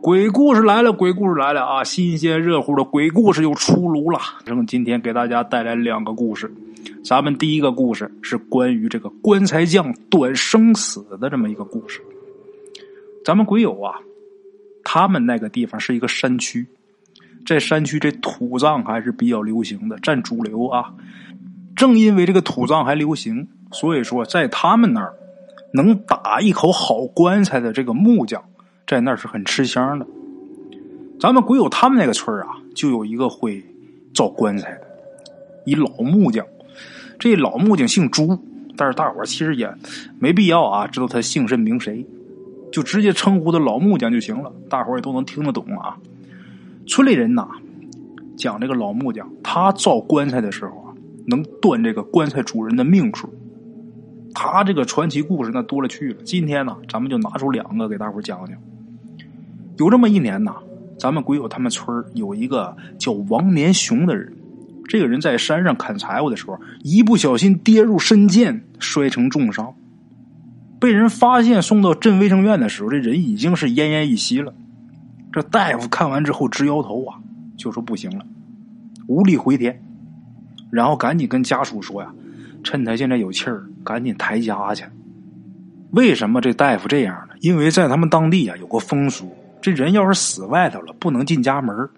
鬼故事来了，鬼故事来了啊！新鲜热乎的鬼故事又出炉了。正今天给大家带来两个故事。咱们第一个故事是关于这个棺材匠断生死的这么一个故事。咱们鬼友啊，他们那个地方是一个山区，在山区这土葬还是比较流行的，占主流啊。正因为这个土葬还流行，所以说在他们那儿能打一口好棺材的这个木匠。在那是很吃香的。咱们鬼友他们那个村啊，就有一个会造棺材的，一老木匠。这老木匠姓朱，但是大伙其实也没必要啊，知道他姓甚名谁，就直接称呼他老木匠就行了。大伙也都能听得懂啊。村里人呐，讲这个老木匠，他造棺材的时候啊，能断这个棺材主人的命数。他这个传奇故事那多了去了。今天呢，咱们就拿出两个给大伙讲讲。有这么一年呐，咱们鬼友他们村有一个叫王连雄的人。这个人在山上砍柴火的时候，一不小心跌入深涧，摔成重伤，被人发现送到镇卫生院的时候，这人已经是奄奄一息了。这大夫看完之后直摇头啊，就说不行了，无力回天。然后赶紧跟家属说呀，趁他现在有气儿，赶紧抬家去。为什么这大夫这样呢？因为在他们当地啊，有个风俗。这人要是死外头了，不能进家门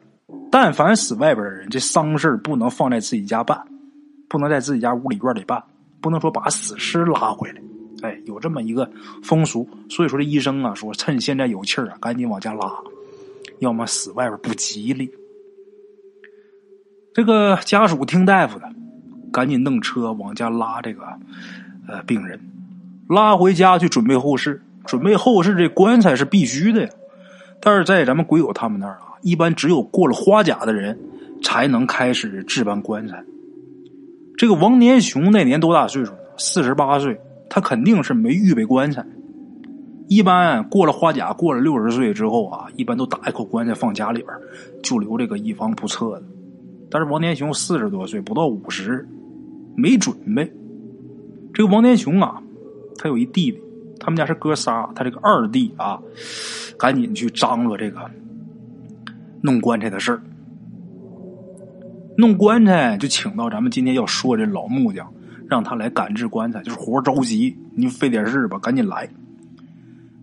但凡死外边的人，这丧事不能放在自己家办，不能在自己家屋里院里办，不能说把死尸拉回来。哎，有这么一个风俗，所以说这医生啊说，趁现在有气儿啊，赶紧往家拉，要么死外边不吉利。这个家属听大夫的，赶紧弄车往家拉这个呃病人，拉回家去准备后事。准备后事，这棺材是必须的呀。但是在咱们鬼友他们那儿啊，一般只有过了花甲的人才能开始置办棺材。这个王年雄那年多大岁数？四十八岁，他肯定是没预备棺材。一般过了花甲，过了六十岁之后啊，一般都打一口棺材放家里边，就留这个以防不测的。但是王年雄四十多岁，不到五十，没准备。这个王年雄啊，他有一弟弟。他们家是哥仨，他这个二弟啊，赶紧去张罗这个弄棺材的事。弄棺材就请到咱们今天要说这老木匠，让他来赶制棺材，就是活着急，你费点事吧，赶紧来。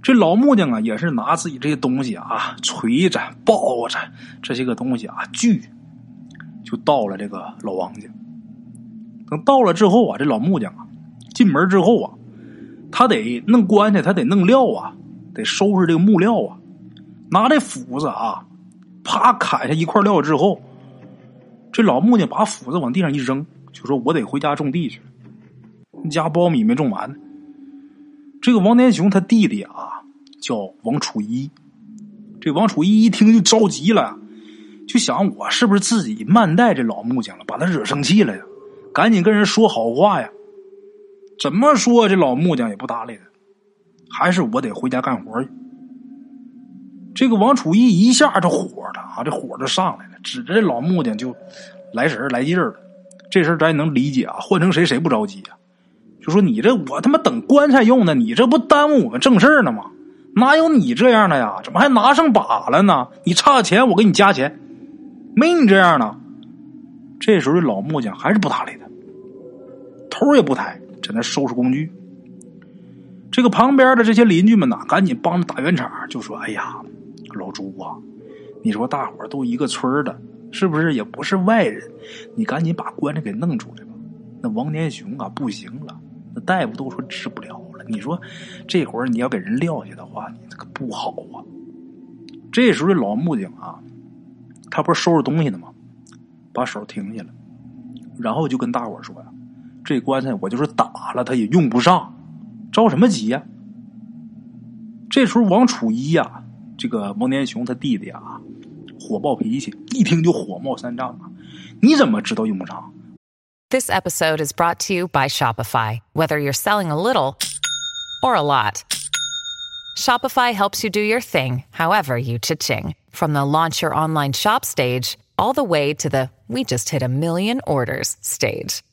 这老木匠啊，也是拿自己这些东西啊，锤子、刨子这些个东西啊，锯，就到了这个老王家。等到了之后啊，这老木匠啊，进门之后啊。他得弄棺材，他得弄料啊，得收拾这个木料啊。拿这斧子啊，啪砍下一块料之后，这老木匠把斧子往地上一扔，就说：“我得回家种地去。”家苞米没种完。这个王天雄他弟弟啊，叫王楚一。这王楚一一听就着急了，就想我是不是自己慢待这老木匠了，把他惹生气了呀？赶紧跟人说好话呀！怎么说这老木匠也不搭理他，还是我得回家干活去。这个王楚一一下就火了啊，这火就上来了，指着这老木匠就来神来劲儿了。这事咱也能理解啊，换成谁谁不着急啊？就说你这我他妈等棺材用呢，你这不耽误我们正事呢吗？哪有你这样的呀？怎么还拿上把了呢？你差钱我给你加钱，没你这样的。这时候这老木匠还是不搭理他，头也不抬。在那收拾工具，这个旁边的这些邻居们呐，赶紧帮着打圆场，就说：“哎呀，老朱啊，你说大伙都一个村的，是不是也不是外人？你赶紧把棺材给弄出来吧。那王年雄啊，不行了，那大夫都说治不了了。你说这会儿你要给人撂下的话，你这个不好啊。”这时候老木匠啊，他不是收拾东西呢吗？把手停下了，然后就跟大伙说呀。这棺材我就是打了，他也用不上，着什么急呀？这时候王楚一呀，这个王年雄他弟弟啊，火爆脾气，一听就火冒三丈啊！你怎么知道用不上？This episode is brought to you by Shopify. Whether you're selling a little or a lot, Shopify helps you do your thing, however you cha-ching. From the launch your online shop stage, all the way to the we just hit a million orders stage.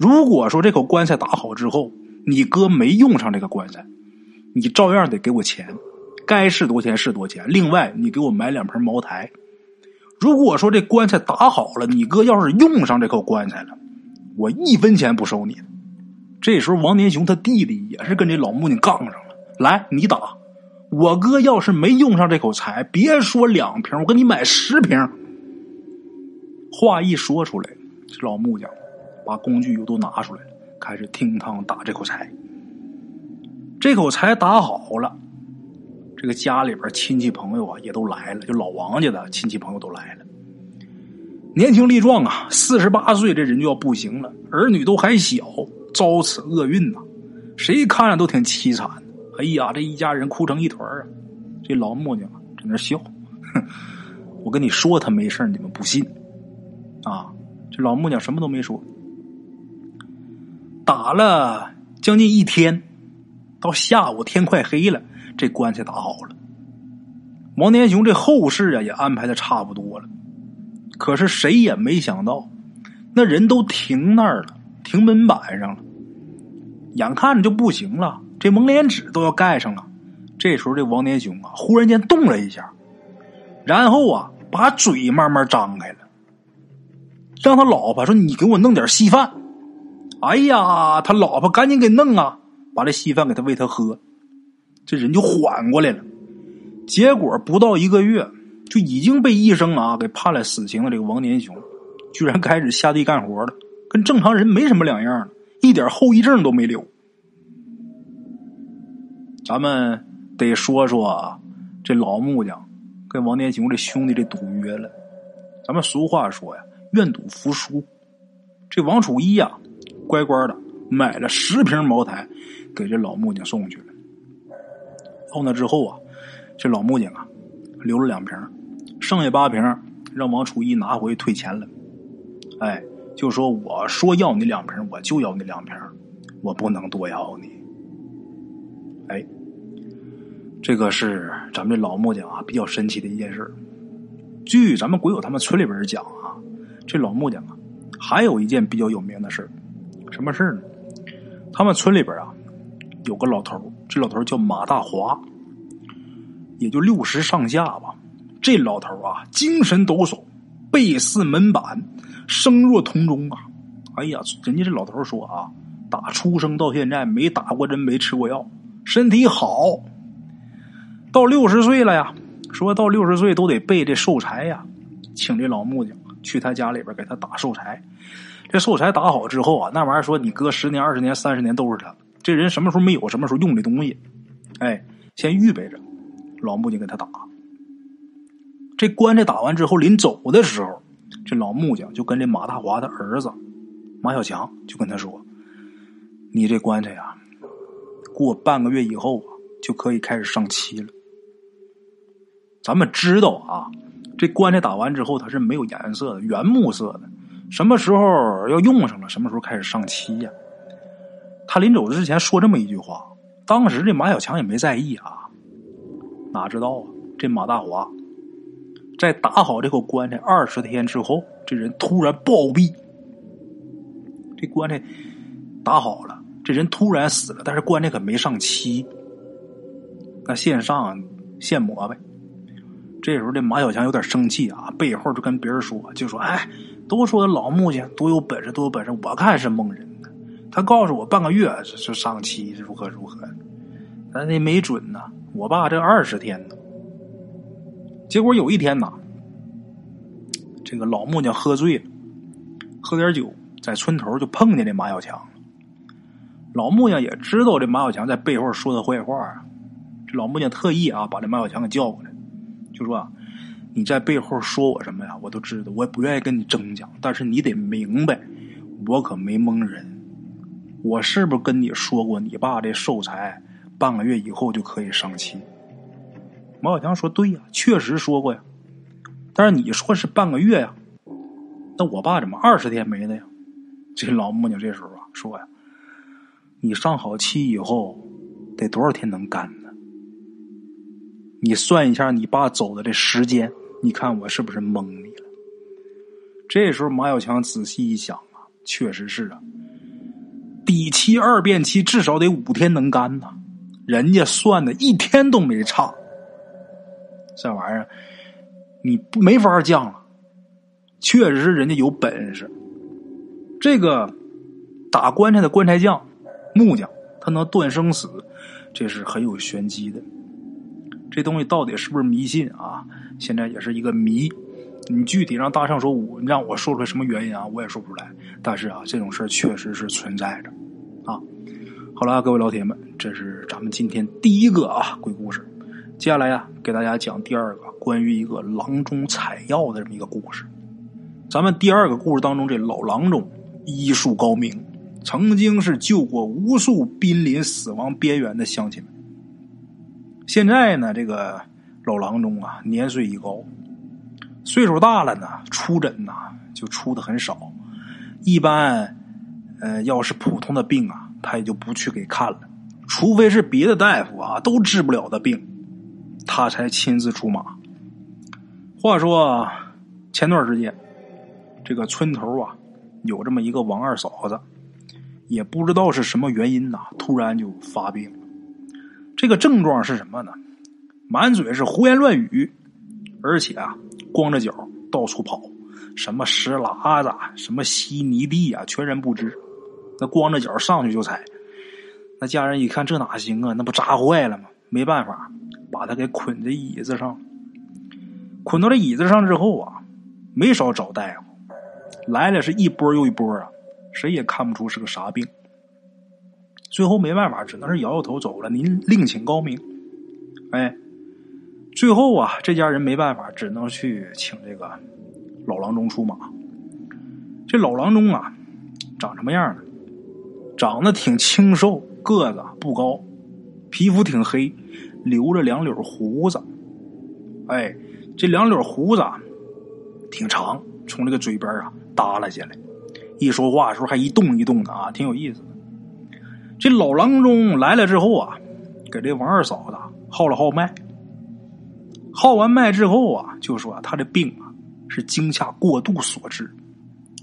如果说这口棺材打好之后，你哥没用上这个棺材，你照样得给我钱，该是多钱是多钱。另外，你给我买两盆茅台。如果说这棺材打好了，你哥要是用上这口棺材了，我一分钱不收你。这时候，王年雄他弟弟也是跟这老木匠杠上了。来，你打！我哥要是没用上这口柴，别说两瓶，我给你买十瓶。话一说出来，这老木匠把工具又都拿出来了，开始听汤打这口柴。这口柴打好了，这个家里边亲戚朋友啊也都来了，就老王家的亲戚朋友都来了。年轻力壮啊，四十八岁这人就要不行了，儿女都还小。遭此厄运呐，谁看着都挺凄惨。哎呀，这一家人哭成一团啊！这老木匠啊在那笑，哼，我跟你说他没事你们不信啊？这老木匠什么都没说。打了将近一天，到下午天快黑了，这棺材打好了。王天雄这后事啊也安排的差不多了，可是谁也没想到，那人都停那儿了。停门板上了，眼看着就不行了，这蒙脸纸都要盖上了。这时候，这王天雄啊，忽然间动了一下，然后啊，把嘴慢慢张开了，让他老婆说：“你给我弄点稀饭。”哎呀，他老婆赶紧给弄啊，把这稀饭给他喂他喝，这人就缓过来了。结果不到一个月，就已经被医生啊给判了死刑的这个王年雄，居然开始下地干活了。跟正常人没什么两样，一点后遗症都没留。咱们得说说啊，这老木匠跟王年雄这兄弟这赌约了。咱们俗话说呀，愿赌服输。这王楚一呀，乖乖的买了十瓶茅台，给这老木匠送去了。到那之后啊，这老木匠啊，留了两瓶，剩下八瓶让王楚一拿回退钱了。哎。就说我说要你两瓶，我就要你两瓶，我不能多要你。哎，这个是咱们这老木匠啊比较神奇的一件事。据咱们鬼友他们村里边讲啊，这老木匠啊还有一件比较有名的事什么事呢？他们村里边啊有个老头这老头叫马大华，也就六十上下吧。这老头啊精神抖擞，背似门板。声若铜钟啊！哎呀，人家这老头说啊，打出生到现在没打过针，没吃过药，身体好。到六十岁了呀，说到六十岁都得备这寿材呀，请这老木匠去他家里边给他打寿材。这寿材打好之后啊，那玩意儿说你搁十年、二十年、三十年都是他。这人什么时候没有，什么时候用这东西，哎，先预备着。老木匠给他打。这棺材打完之后，临走的时候。这老木匠就跟这马大华的儿子马小强就跟他说：“你这棺材呀，过半个月以后啊，就可以开始上漆了。咱们知道啊，这棺材打完之后它是没有颜色的，原木色的。什么时候要用上了，什么时候开始上漆呀？”他临走之前说这么一句话，当时这马小强也没在意啊，哪知道啊，这马大华。在打好这口棺材二十天之后，这人突然暴毙。这棺材打好了，这人突然死了，但是棺材可没上漆。那现上现磨呗。这时候这马小强有点生气啊，背后就跟别人说，就说：“哎，都说老木匠多有本事，多有本事，我看是蒙人的。他告诉我半个月就上漆，如何如何，但那没准呢。我爸这二十天呢。”结果有一天呐，这个老木匠喝醉了，喝点酒，在村头就碰见这马小强。老木匠也知道这马小强在背后说他坏话啊，这老木匠特意啊把这马小强给叫过来，就说：“你在背后说我什么呀？我都知道，我也不愿意跟你争讲，但是你得明白，我可没蒙人。我是不是跟你说过，你爸这寿材半个月以后就可以上漆？”马小强说：“对呀，确实说过呀。”但是你说是半个月呀，那我爸怎么二十天没了呀？这老木匠这时候啊说呀：“你上好气以后得多少天能干呢？你算一下你爸走的这时间，你看我是不是蒙你了？”这时候马小强仔细一想啊，确实是啊，底漆二遍漆至少得五天能干呐，人家算的一天都没差。这玩意儿你没法降了，确实是人家有本事。这个打棺材的棺材匠、木匠，他能断生死，这是很有玄机的。这东西到底是不是迷信啊？现在也是一个谜。你具体让大圣说，我让我说出来什么原因啊？我也说不出来。但是啊，这种事确实是存在着啊。好了，各位老铁们，这是咱们今天第一个啊鬼故事。接下来呀，给大家讲第二个关于一个郎中采药的这么一个故事。咱们第二个故事当中，这老郎中。医术高明，曾经是救过无数濒临死亡边缘的乡亲们。现在呢，这个老郎中啊，年岁已高，岁数大了呢，出诊呐就出的很少。一般，呃，要是普通的病啊，他也就不去给看了。除非是别的大夫啊都治不了的病，他才亲自出马。话说前段时间，这个村头啊。有这么一个王二嫂子，也不知道是什么原因呐，突然就发病了。这个症状是什么呢？满嘴是胡言乱语，而且啊，光着脚到处跑，什么石喇子、什么稀泥地啊，全然不知。那光着脚上去就踩，那家人一看这哪行啊？那不扎坏了吗？没办法，把他给捆在椅子上。捆到这椅子上之后啊，没少找大夫。来了是一波又一波啊，谁也看不出是个啥病。最后没办法，只能是摇摇头走了。您另请高明。哎，最后啊，这家人没办法，只能去请这个老郎中出马。这老郎中啊，长什么样呢？长得挺清瘦，个子不高，皮肤挺黑，留着两绺胡子。哎，这两绺胡子挺长，从这个嘴边啊。耷拉下来，一说话的时候还一动一动的啊，挺有意思的。这老郎中来了之后啊，给这王二嫂子号了号脉。号完脉之后啊，就说他的病啊是惊吓过度所致，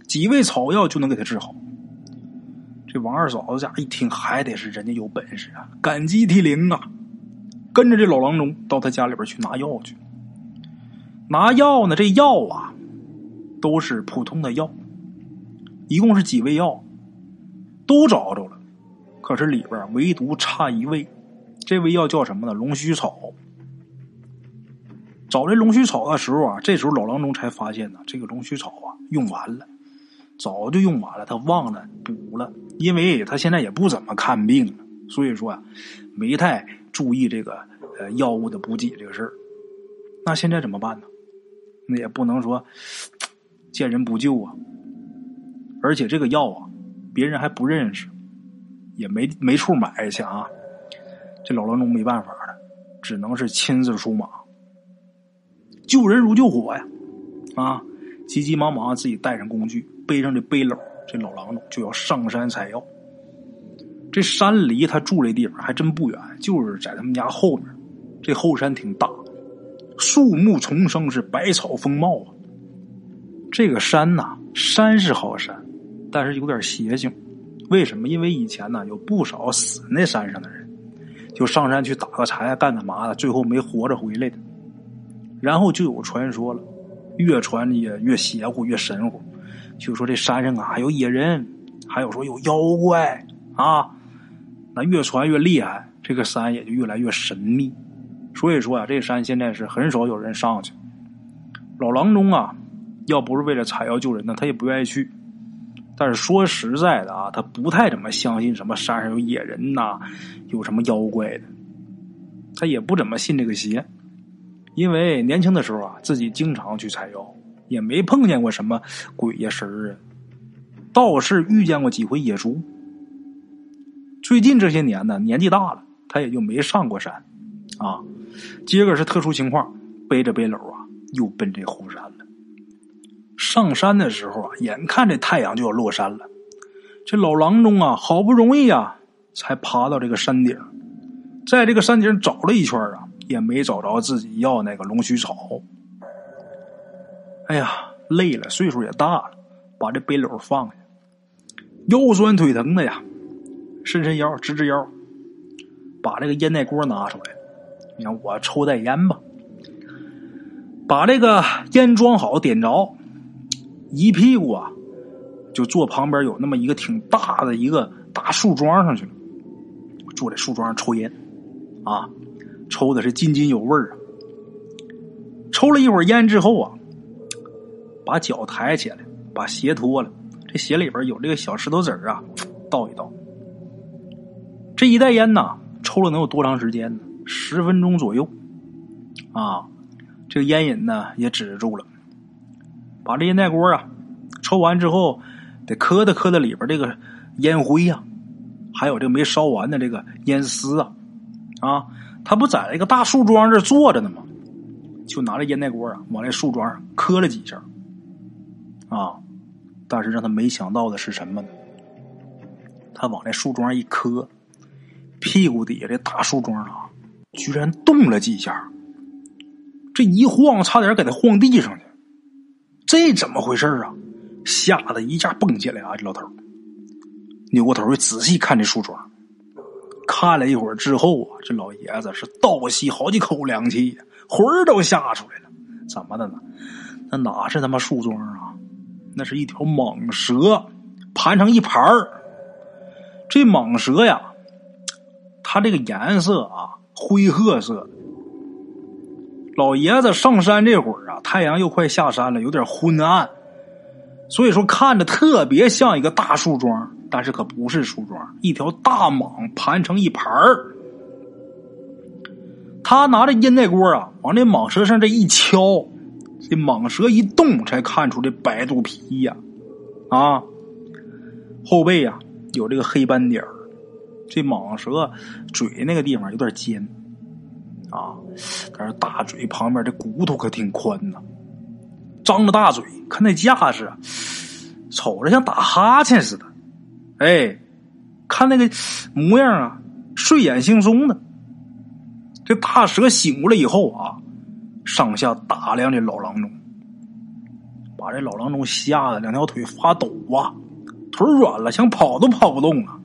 几味草药就能给他治好。这王二嫂子家一听，还得是人家有本事啊，感激涕零啊，跟着这老郎中到他家里边去拿药去。拿药呢，这药啊。都是普通的药，一共是几味药，都找着了，可是里边唯独差一味，这味药叫什么呢？龙须草。找这龙须草的时候啊，这时候老郎中才发现呢，这个龙须草啊用完了，早就用完了，他忘了补了，因为他现在也不怎么看病了，所以说啊，没太注意这个呃药物的补给这个事儿。那现在怎么办呢？那也不能说。见人不救啊！而且这个药啊，别人还不认识，也没没处买去啊。这老郎中没办法了，只能是亲自出马。救人如救火呀！啊，急急忙忙自己带上工具，背上这背篓，这老郎中就要上山采药。这山离他住这地方还真不远，就是在他们家后面。这后山挺大，树木丛生，是百草丰茂啊。这个山呐，山是好山，但是有点邪性。为什么？因为以前呢，有不少死那山上的人，就上山去打个柴干干嘛的，最后没活着回来的。然后就有传说了，越传也越邪乎，越神乎。就说这山上啊，有野人，还有说有妖怪啊。那越传越厉害，这个山也就越来越神秘。所以说啊，这山现在是很少有人上去。老郎中啊。要不是为了采药救人呢，他也不愿意去。但是说实在的啊，他不太怎么相信什么山上有野人呐，有什么妖怪的。他也不怎么信这个邪，因为年轻的时候啊，自己经常去采药，也没碰见过什么鬼呀神儿啊。倒是遇见过几回野猪。最近这些年呢，年纪大了，他也就没上过山啊。今个是特殊情况，背着背篓啊，又奔这后山了。上山的时候啊，眼看这太阳就要落山了，这老郎中啊，好不容易啊，才爬到这个山顶，在这个山顶找了一圈啊，也没找着自己要那个龙须草。哎呀，累了，岁数也大了，把这背篓放下，腰酸腿疼的呀，伸伸腰，直直腰，把这个烟袋锅拿出来。你看我抽袋烟吧，把这个烟装好，点着，一屁股啊，就坐旁边有那么一个挺大的一个大树桩上去了，坐在树桩上抽烟，啊，抽的是津津有味儿啊。抽了一会儿烟之后啊。把脚抬起来，把鞋脱了，这鞋里边有这个小石头子儿啊，倒一倒。这一袋烟呐，抽了能有多长时间呢？十分钟左右。啊，这个烟瘾呢也止住了。把这烟袋锅啊，抽完之后，得磕的磕的里边这个烟灰呀，还有这个没烧完的这个烟丝啊，啊，他不在那个大树桩这坐着呢吗？就拿着烟袋锅啊，往那树桩上磕了几下。啊！但是让他没想到的是什么呢？他往那树桩一磕，屁股底下这大树桩啊，居然动了几下。这一晃，差点给他晃地上去。这怎么回事啊？吓得一下蹦起来啊！这老头扭过头去仔细看这树桩，看了一会儿之后啊，这老爷子是倒吸好几口凉气，魂儿都吓出来了。怎么的呢？那哪是他妈树桩啊？那是一条蟒蛇，盘成一盘儿。这蟒蛇呀，它这个颜色啊，灰褐色。老爷子上山这会儿啊，太阳又快下山了，有点昏暗，所以说看着特别像一个大树桩，但是可不是树桩，一条大蟒盘成一盘儿。他拿着烟袋锅啊，往那蟒蛇上这一敲。这蟒蛇一动，才看出这白肚皮呀，啊，后背呀有这个黑斑点儿。这蟒蛇嘴那个地方有点尖，啊，但是大嘴旁边这骨头可挺宽呐。张着大嘴，看那架势，瞅着像打哈欠似的。哎，看那个模样啊，睡眼惺忪的。这大蛇醒过来以后啊。上下打量这老郎中，把这老郎中吓得两条腿发抖啊，腿软了，想跑都跑不动啊，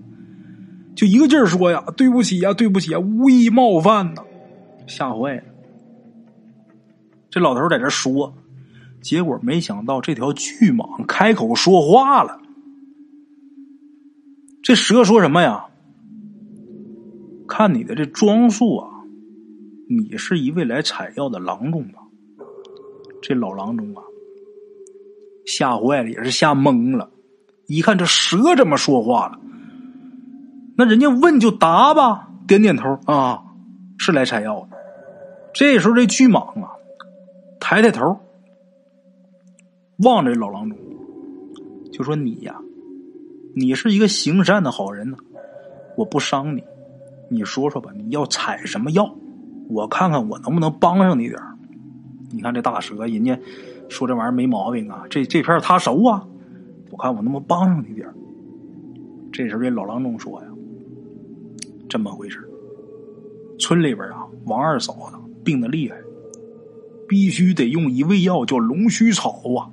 就一个劲儿说呀：“对不起呀，对不起啊，无意冒犯呐！”吓坏了。这老头在这说，结果没想到这条巨蟒开口说话了。这蛇说什么呀？看你的这装束啊！你是一位来采药的郎中吧？这老郎中啊，吓坏了，也是吓懵了。一看这蛇这么说话了，那人家问就答吧，点点头啊，是来采药的。这时候这巨蟒啊，抬抬头，望着老郎中，就说：“你呀，你是一个行善的好人呢，我不伤你。你说说吧，你要采什么药？”我看看我能不能帮上你点你看这大蛇，人家说这玩意儿没毛病啊，这这片他熟啊，我看我能不能帮上你点这时候这老郎中说呀：“这么回事村里边啊，王二嫂子病的厉害，必须得用一味药叫龙须草啊，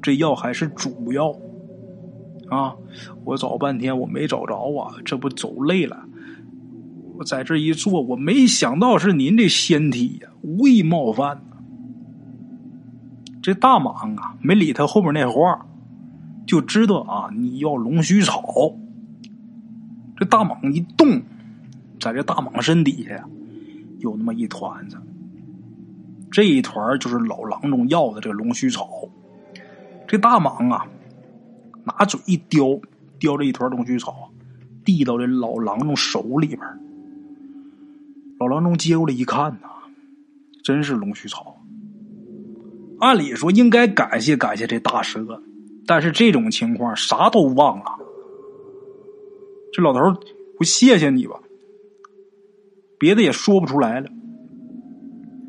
这药还是主药。啊。我找半天我没找着啊，这不走累了。”我在这一坐，我没想到是您这仙体呀，无意冒犯。这大蟒啊，没理他后边那话，就知道啊，你要龙须草。这大蟒一动，在这大蟒身底下有那么一团子，这一团就是老郎中要的这个龙须草。这大蟒啊，拿嘴一叼，叼着一团龙须草，递到这老郎中手里边。老郎中接过来一看呐，真是龙须草。按理说应该感谢感谢这大蛇，但是这种情况啥都忘了。这老头不谢谢你吧？别的也说不出来了。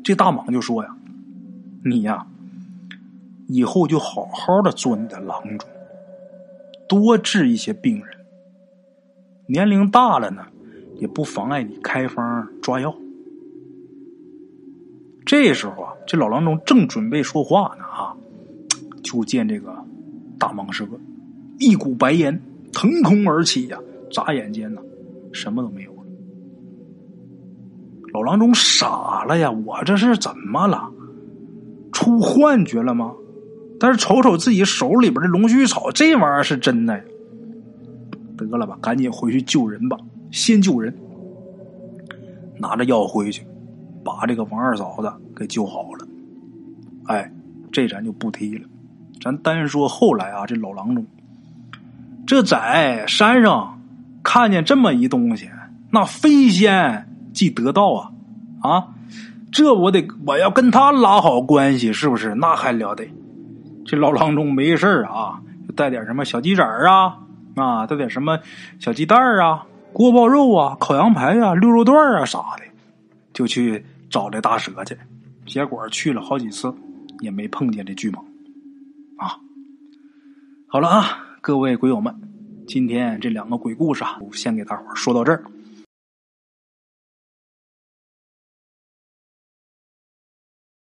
这大蟒就说呀：“你呀，以后就好好的做你的郎中，多治一些病人。年龄大了呢，也不妨碍你开方抓药。这时候啊，这老郎中正准备说话呢，啊，就见这个大蟒蛇一股白烟腾空而起呀，眨眼间呢，什么都没有了。老郎中傻了呀，我这是怎么了？出幻觉了吗？但是瞅瞅自己手里边的龙须草，这玩意儿是真的。得了吧，赶紧回去救人吧，先救人。拿着药回去，把这个王二嫂子给救好了。哎，这咱就不提了，咱单说后来啊，这老郎中，这在山上看见这么一东西，那飞仙即得道啊啊！这我得我要跟他拉好关系，是不是？那还了得！这老郎中没事啊，带点什么小鸡仔啊，啊，带点什么小鸡蛋啊、锅包肉啊、烤羊排啊、溜肉段啊啥的，就去找这大蛇去。结果去了好几次，也没碰见这巨蟒啊。好了啊，各位鬼友们，今天这两个鬼故事啊，先给大伙说到这儿。